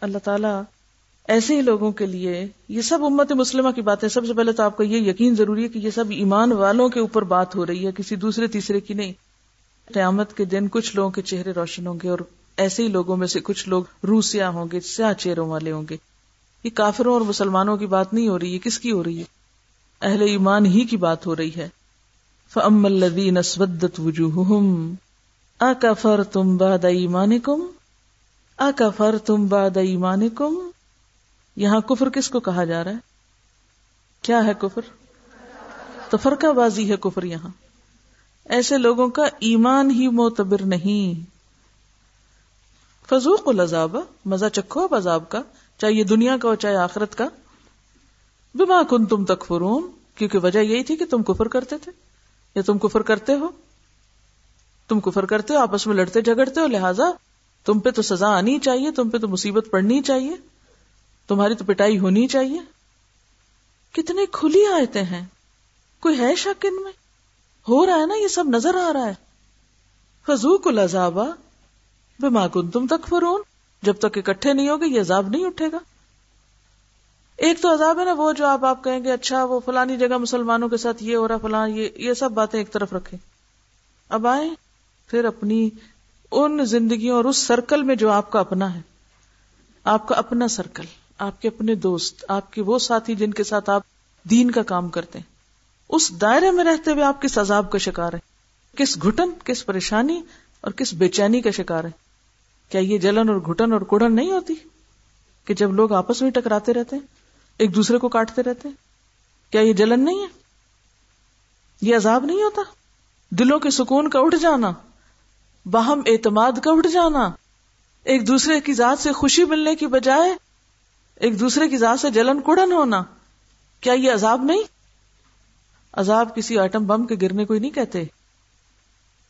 اللہ تعالیٰ ایسے ہی لوگوں کے لیے یہ سب امت مسلمہ کی بات ہے سب سے پہلے تو آپ کا یہ یقین ضروری ہے کہ یہ سب ایمان والوں کے اوپر بات ہو رہی ہے، کسی دوسرے تیسرے کی نہیں۔ قیامت کے دن کچھ لوگوں کے چہرے روشن ہوں گے اور ایسے ہی لوگوں میں سے کچھ لوگ روسیا ہوں گے، سیاہ چہروں والے ہوں گے۔ یہ کافروں اور مسلمانوں کی بات نہیں ہو رہی ہے کس کی ہو رہی ہے؟ اہل ایمان ہی کی بات ہو رہی ہے۔ فم الدین اسودت وجوہ آ فر تم باد ایمان کم فر تم باد ایمان کم یہاں کفر کس کو کہا جا رہا ہے؟ کیا ہے کفر؟ تو بازی ہے کفر یہاں۔ ایسے لوگوں کا ایمان ہی معتبر نہیں۔ فضوق العذاب، مزہ چکھو اب عذاب کا، چاہے یہ دنیا کا ہو، چاہے آخرت کا۔ بما کن تم تکفرون، کیونکہ وجہ یہی تھی کہ تم کفر کرتے تھے۔ یا تم کفر کرتے ہو۔ تم کفر کرتے ہو، آپس میں لڑتے، جھگڑتے ہو، لہذا تم پہ تو سزا آنی چاہیے، تم پہ تو مصیبت پڑنی چاہیے۔ تمہاری تو پٹائی ہونی چاہیے۔ کتنی کھلی آیتیں ہیں۔ کوئی ہے شک ان میں؟ ہو رہا ہے نا، یہ سب نظر آ رہا ہے۔ فضوق العذاب بما کن تم تک فرون جب تک اکٹھے نہیں ہوگے، یہ عذاب نہیں اٹھے گا۔ ایک تو عذاب ہے نا، وہ جو آپ آپ کہیں گے اچھا وہ فلانی جگہ مسلمانوں کے ساتھ یہ ہو رہا فلان یہ یہ سب باتیں ایک طرف رکھیں۔ اب آئے پھر اپنی ان زندگیوں اور اس سرکل میں جو آپ کا اپنا ہے۔ آپ کا اپنا سرکل، آپ کے اپنے دوست، آپ کے وہ ساتھی جن کے ساتھ آپ دین کا کام کرتے ہیں۔ اس دائرے میں رہتے ہوئے آپ کس عذاب کا شکار ہے کس گھٹن، کس پریشانی اور کس بے چینی کا شکار ہے کیا یہ جلن اور گھٹن اور کڑن نہیں ہوتی کہ جب لوگ آپس میں ٹکراتے رہتے ہیں، ایک دوسرے کو کاٹتے رہتے ہیں؟ کیا یہ جلن نہیں ہے؟ یہ عذاب نہیں ہوتا؟ دلوں کے سکون کا اٹھ جانا، باہم اعتماد کا اٹھ جانا، ایک دوسرے کی ذات سے خوشی ملنے کی بجائے ایک دوسرے کی ذات سے جلن کڑن ہونا، کیا یہ عذاب نہیں؟ عذاب کسی آئٹم بم کے گرنے کو ہی نہیں کہتے،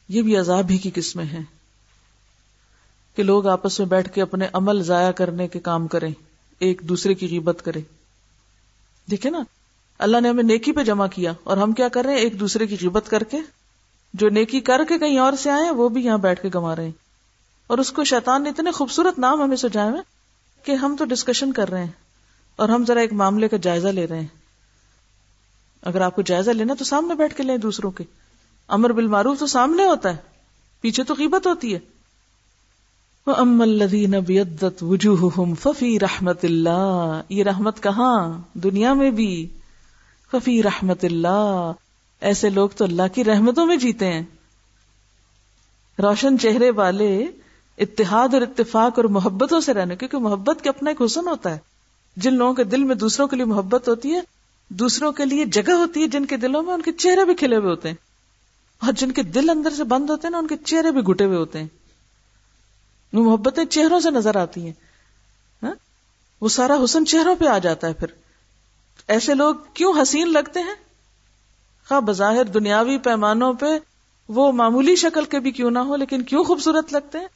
یہ بھی عذاب ہی کی قسمیں ہیں۔ کہ لوگ آپس میں بیٹھ کے اپنے عمل ضائع کرنے کے کام کریں، ایک دوسرے کی غیبت کریں۔ دیکھے نا، اللہ نے ہمیں نیکی پہ جمع کیا اور ہم کیا کر رہے ہیں؟ ایک دوسرے کی غیبت کر کے، جو نیکی کر کے کہیں اور سے آئے وہ بھی یہاں بیٹھ کے گما رہے ہیں۔ اور اس کو شیطان نے اتنے خوبصورت نام ہمیں سجائے ہوئے کہ ہم تو ڈسکشن کر رہے ہیں اور ہم ذرا ایک معاملے کا جائزہ لے رہے ہیں۔ اگر آپ کو جائزہ لینا تو سامنے بیٹھ کے لیں دوسروں کے۔ امر بالمعروف تو سامنے ہوتا ہے، پیچھے تو قیمت ہوتی ہے۔ ام الدین ابیدت وجوہ ففی رحمت اللہ یہ رحمت کہاں؟ دنیا میں بھی۔ ففی رحمت اللہ ایسے لوگ تو اللہ کی رحمتوں میں جیتے ہیں۔ روشن چہرے والے اتحاد اور اتفاق اور محبتوں سے رہنے، کیونکہ محبت کے اپنا ایک حسن ہوتا ہے۔ جن لوگوں کے دل میں دوسروں کے لیے محبت ہوتی ہے، دوسروں کے لیے جگہ ہوتی ہے جن کے دلوں میں ان کے چہرے بھی کھلے ہوئے ہوتے ہیں۔ اور جن کے دل اندر سے بند ہوتے ہیں نا ان کے چہرے بھی گھٹے ہوئے ہوتے ہیں۔ وہ محبتیں چہروں سے نظر آتی ہیں۔ ہاں؟ وہ سارا حسن چہروں پہ آ جاتا ہے پھر۔ ایسے لوگ کیوں حسین لگتے ہیں؟ خواہ بظاہر دنیاوی پیمانوں پہ وہ معمولی شکل کے بھی کیوں نہ ہو لیکن کیوں خوبصورت لگتے ہیں؟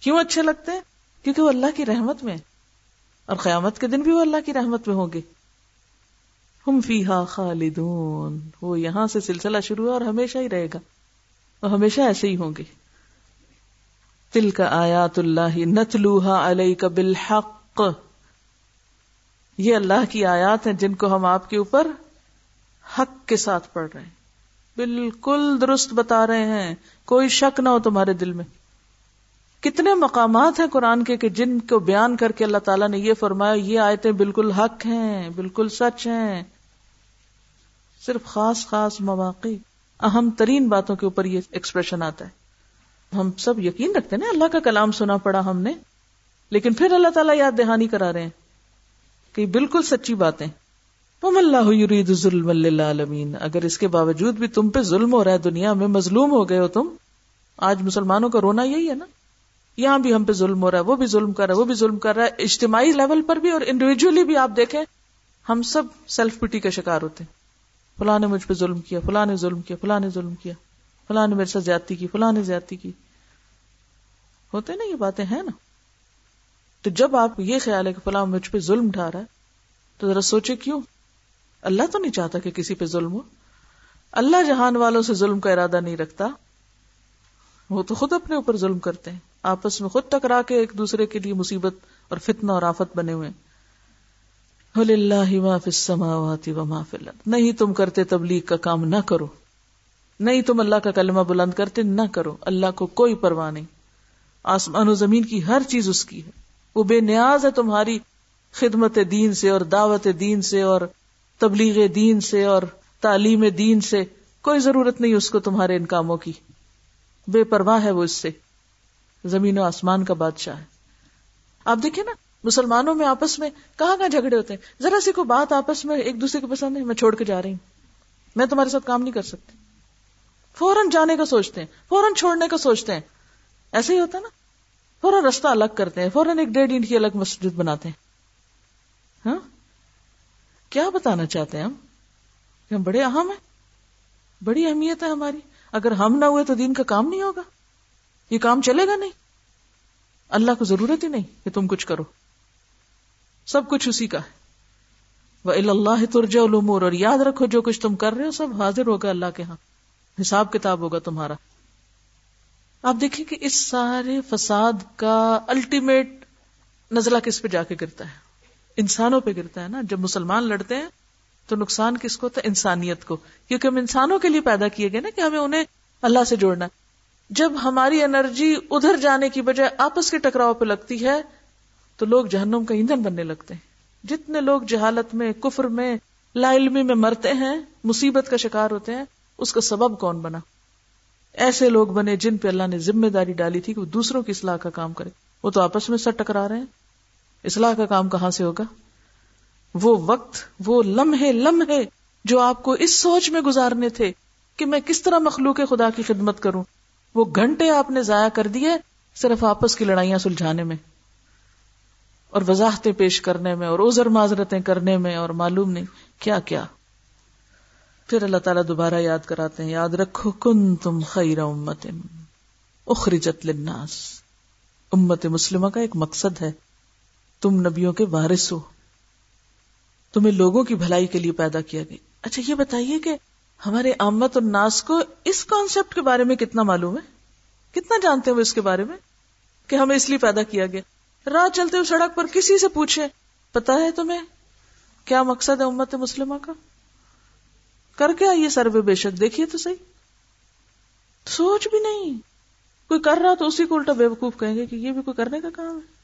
کیوں اچھے لگتے ہیں؟ کیونکہ وہ اللہ کی رحمت میں اور قیامت کے دن بھی وہ اللہ کی رحمت میں ہوں گے۔ ہم فی ہا خالدون۔ وہ یہاں سے سلسلہ شروع ہے اور ہمیشہ ہی رہے گا۔ وہ ہمیشہ ایسے ہی ہوں گے۔ تل کا آیات اللہ نتلوہا علیہ بالحق۔ یہ اللہ کی آیات ہیں جن کو ہم آپ کے اوپر حق کے ساتھ پڑھ رہے ہیں۔ بالکل درست بتا رہے ہیں۔ کوئی شک نہ ہو تمہارے دل میں۔ کتنے مقامات ہیں قرآن کے کہ جن کو بیان کر کے اللہ تعالیٰ نے یہ فرمایا، یہ آیتیں بالکل حق ہیں، بالکل سچ ہیں۔ صرف خاص خاص مواقع، اہم ترین باتوں کے اوپر یہ ایکسپریشن آتا ہے۔ ہم سب یقین رکھتے ہیں نا، اللہ کا کلام سنا پڑا ہم نے۔ لیکن پھر اللہ تعالیٰ یاد دہانی کرا رہے ہیں کہ بالکل سچی باتیں۔ وم اللہ یرید ظلم للعالمین اگر اس کے باوجود بھی تم پہ ظلم ہو رہا ہے دنیا میں، مظلوم ہو گئے ہو تم، آج مسلمانوں کا رونا یہی ہے نا۔ یہاں بھی ہم پہ ظلم ہو رہا ہے، وہ بھی ظلم کر رہا ہے، وہ بھی ظلم کر رہا ہے۔ اجتماعی لیول پر بھی اور انڈیویجلی بھی آپ دیکھیں، ہم سب سیلف پٹی کا شکار ہوتے ہیں۔ فلاں نے مجھ پہ ظلم کیا، فلاں نے ظلم کیا، فلاں نے ظلم کیا۔ فلاں نے میرے ساتھ زیادتی کی، فلاں نے زیادتی کی۔ ہوتے نا یہ باتیں ہیں نا؟ تو جب آپ یہ خیال ہے کہ فلاں مجھ پہ ظلم ڈھا رہا ہے، تو ذرا سوچے کیوں؟ اللہ تو نہیں چاہتا کہ کسی پہ ظلم ہو۔ اللہ جہان والوں سے ظلم کا ارادہ نہیں رکھتا۔ وہ تو خود اپنے اوپر ظلم کرتے ہیں۔ آپس میں خود ٹکرا کے ایک دوسرے کے لیے مصیبت اور فتنہ اور آفت بنے ہوئے نہیں تم کرتے تبلیغ کا کام نہ کرو۔ نہیں تم اللہ کا کلمہ بلند کرتے نہ کرو، اللہ کو کوئی پرواہ نہیں۔ آسمان و زمین کی ہر چیز اس کی ہے۔ وہ بے نیاز ہے تمہاری خدمت دین سے اور دعوت دین سے اور تبلیغ دین سے اور تعلیم دین سے۔ کوئی ضرورت نہیں اس کو تمہارے ان کاموں کی۔ بے پرواہ ہے وہ اس سے۔ زمین و آسمان کا بادشاہ ہے۔ آپ دیکھیں نا، مسلمانوں میں آپس میں کہاں کہاں جھگڑے ہوتے ہیں؟ ذرا سی کو بات آپس میں ایک دوسرے کو پسند ہے میں چھوڑ کے جا رہی ہوں۔ میں تمہارے ساتھ کام نہیں کر سکتی۔ فوراً جانے کا سوچتے ہیں، فوراً چھوڑنے کا سوچتے ہیں۔ ایسے ہی ہوتا نا۔ فوراً رستہ الگ کرتے ہیں، فوراً ایک ڈیڑھ انٹ کی الگ مسجد بناتے ہیں۔ ہاں؟ کیا بتانا چاہتے ہیں ہم؟ کہ ہم بڑے اہم ہیں۔ بڑی اہمیت ہے ہماری۔ اگر ہم نہ ہوئے تو دین کا کام نہیں ہوگا۔ یہ کام چلے گا نہیں۔ اللہ کو ضرورت ہی نہیں کہ تم کچھ کرو۔ سب کچھ اسی کا ہے۔ وہ اللہ ترجا الامور اور یاد رکھو جو کچھ تم کر رہے ہو، سب حاضر ہوگا اللہ کے ہاں۔ حساب کتاب ہوگا تمہارا۔ آپ دیکھیں کہ اس سارے فساد کا الٹیمیٹ نزلہ کس پہ جا کے گرتا ہے؟ انسانوں پہ گرتا ہے نا۔ جب مسلمان لڑتے ہیں تو نقصان کس کو؟ ہوتا ہے انسانیت کو۔ کیونکہ ہم انسانوں کے لیے پیدا کیے گئے نا کہ ہمیں انہیں اللہ سے جوڑنا۔ جب ہماری انرجی ادھر جانے کی بجائے آپس کے ٹکراؤ پہ لگتی ہے، تو لوگ جہنم کا ایندھن بننے لگتے ہیں۔ جتنے لوگ جہالت میں، کفر میں، لا علمی میں مرتے ہیں، مصیبت کا شکار ہوتے ہیں اس کا سبب کون بنا؟ ایسے لوگ بنے جن پہ اللہ نے ذمہ داری ڈالی تھی کہ وہ دوسروں کی اصلاح کا کام کرے وہ تو آپس میں سر ٹکرا رہے ہیں۔ اصلاح کا کام کہاں سے ہوگا؟ وہ وقت، وہ لمحے لمحے جو آپ کو اس سوچ میں گزارنے تھے کہ میں کس طرح مخلوق خدا کی خدمت کروں۔ وہ گھنٹے آپ نے ضائع کر دیے صرف آپس کی لڑائیاں سلجھانے میں اور وضاحتیں پیش کرنے میں اور اوزر معذرتیں کرنے میں اور معلوم نہیں کیا کیا۔ پھر اللہ تعالیٰ دوبارہ یاد کراتے ہیں، یاد رکھو کن تم خیر امت، اخرجت للناس۔ امت مسلمہ کا ایک مقصد ہے، تم نبیوں کے وارث ہو۔ تمہیں لوگوں کی بھلائی کے لیے پیدا کیا گیا اچھا یہ بتائیے کہ ہمارے آمد اور ناس کو اس کانسیپٹ کے بارے میں کتنا معلوم ہے؟ کتنا جانتے ہیں وہ اس کے بارے میں؟ کہ ہمیں اس لیے پیدا کیا گیا۔ راہ چلتے ہوئے سڑک پر کسی سے پوچھے پتا ہے تمہیں کیا مقصد ہے امت مسلمہ کا؟ کر کے آئیے سروے بے شک، دیکھیے تو صحیح۔ سوچ بھی نہیں۔ کوئی کر رہا تو اسی کو الٹا بے وقوف کہیں گے کہ یہ بھی کوئی کرنے کا کام ہے۔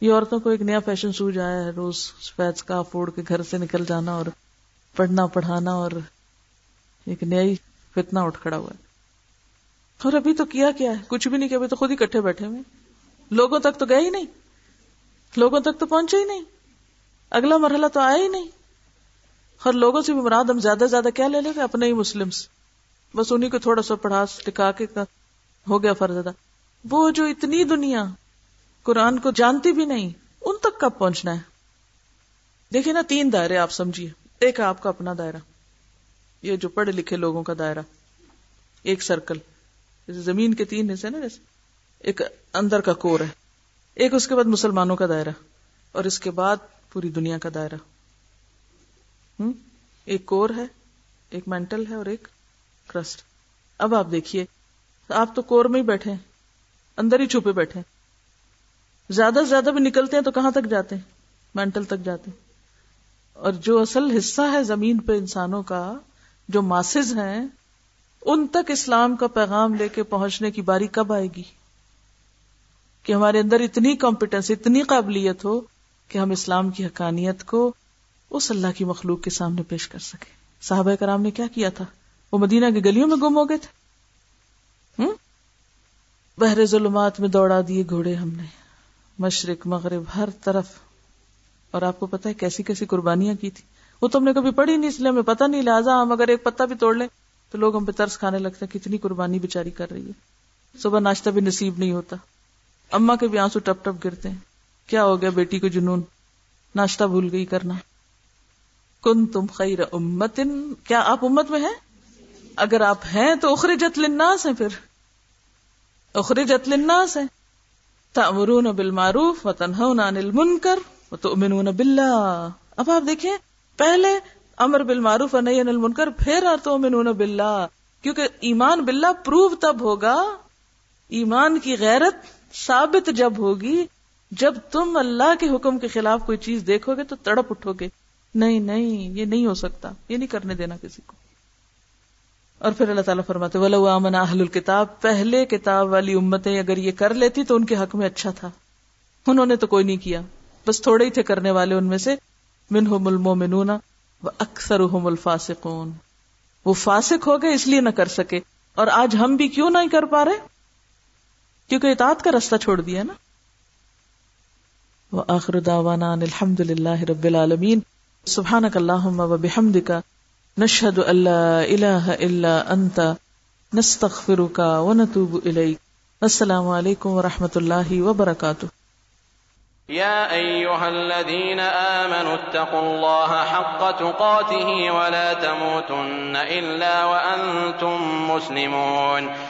یہ عورتوں کو ایک نیا فیشن سوج آیا ہے، روز فیض کا پھوڑ کے گھر سے نکل جانا اور پڑھنا پڑھانا اور ایک نئی فتنا اٹھ کھڑا ہوا ہے۔ اور ابھی تو کیا کیا ہے؟ کچھ بھی نہیں کیا ابھی تو خود ہی کٹھے بیٹھے ہوئے لوگوں تک تو گئے ہی نہیں۔ لوگوں تک تو پہنچے ہی نہیں۔ اگلا مرحلہ تو آیا ہی نہیں۔ اور لوگوں سے بھی مراد ہم زیادہ زیادہ کیا لے لیں گے؟ اپنے ہی مسلم بس انہیں کو تھوڑا سا پڑھا ٹکا کے ہو گیا فرض ادا۔ وہ جو اتنی دنیا قرآن کو جانتی بھی نہیں، ان تک کب پہنچنا ہے؟ دیکھیے نا، تین دائرے آپ سمجھیے۔ ایک آپ کا اپنا دائرہ، یہ جو پڑھے لکھے لوگوں کا دائرہ۔ ایک سرکل زمین کے تین حصے نا جیسے۔ ایک اندر کا کور ہے۔ ایک اس کے بعد مسلمانوں کا دائرہ اور اس کے بعد پوری دنیا کا دائرہ۔ ہوں ایک کور ہے، ایک مینٹل ہے اور ایک کرسٹ۔ اب آپ دیکھیے، آپ تو کور میں ہی بیٹھے اندر ہی چھپے بیٹھے زیادہ سے زیادہ بھی نکلتے ہیں تو کہاں تک جاتے ہیں؟ مینٹل تک جاتے ہیں۔ اور جو اصل حصہ ہے زمین پہ انسانوں کا، جو ماسز ہیں، ان تک اسلام کا پیغام لے کے پہنچنے کی باری کب آئے گی؟ کہ ہمارے اندر اتنی کمپیٹنس اتنی قابلیت ہو کہ ہم اسلام کی حقانیت کو اس اللہ کی مخلوق کے سامنے پیش کر سکے۔ صحابہ کرام نے کیا کیا تھا؟ وہ مدینہ کی گلیوں میں گم ہو گئے تھے۔ بحر ظلمات میں دوڑا دیے گھوڑے ہم نے۔ مشرق، مغرب، ہر طرف۔ اور آپ کو پتا ہے کیسی کیسی قربانیاں کی تھی۔ وہ تم نے کبھی پڑھی نہیں، اس لیے ہمیں پتہ نہیں۔ لہٰذا ہم اگر ایک پتا بھی توڑ لیں تو لوگ ہم پہ ترس کھانے لگتے ہیں کتنی قربانی بےچاری کر رہی ہے۔ صبح ناشتہ بھی نصیب نہیں ہوتا۔ اما کے بھی آنسو ٹپ ٹپ گرتے ہیں۔ کیا ہو گیا بیٹی کو جنون؟ ناشتہ بھول گئی کرنا۔ کن تم خیر امت کیا آپ امت میں ہیں؟ اگر آپ ہیں تو اخرجت للناس ہیں پھر۔ اخرجت للناس ہیں۔ تأمرون بالمعروف وتنہون عن المنکر وتؤمنون باللہ۔ اب آپ دیکھیں، پہلے امر بالمعروف اور نہیں المنکر، پھر تؤمنون باللہ۔ کیونکہ ایمان باللہ پروو تب ہوگا، ایمان کی غیرت ثابت جب ہوگی، جب تم اللہ کے حکم کے خلاف کوئی چیز دیکھو گے تو تڑپ اٹھو گے۔ نہیں نہیں، یہ نہیں ہو سکتا، یہ نہیں کرنے دینا کسی کو۔ اور پھر اللہ تعالیٰ فرماتے ولو امن اہل الکتاب پہلے کتاب والی امتیں اگر یہ کر لیتی تو ان کے حق میں اچھا تھا۔ انہوں نے تو کوئی نہیں کیا۔ بس تھوڑے ہی تھے کرنے والے ان میں سے۔ منہم المومنون و اکثر الفاسقون۔ وہ فاسق ہو گئے اس لیے نہ کر سکے۔ اور آج ہم بھی کیوں نہیں کر پا رہے؟ کیونکہ اطاعت کا رستہ چھوڑ دیا نا۔ وآخر دعوانا الحمد للہ رب العالمین۔ سبحانک اللہم و بحمدک، نشہد اللہ الہ الا انت، نستغفرک ونتوب الیک۔ السلام علیکم ورحمۃ اللہ وبرکاتہ۔ يا أيها الذين آمنوا اتقوا الله حق تقاته ولا تموتن إلا وأنتم مسلمون۔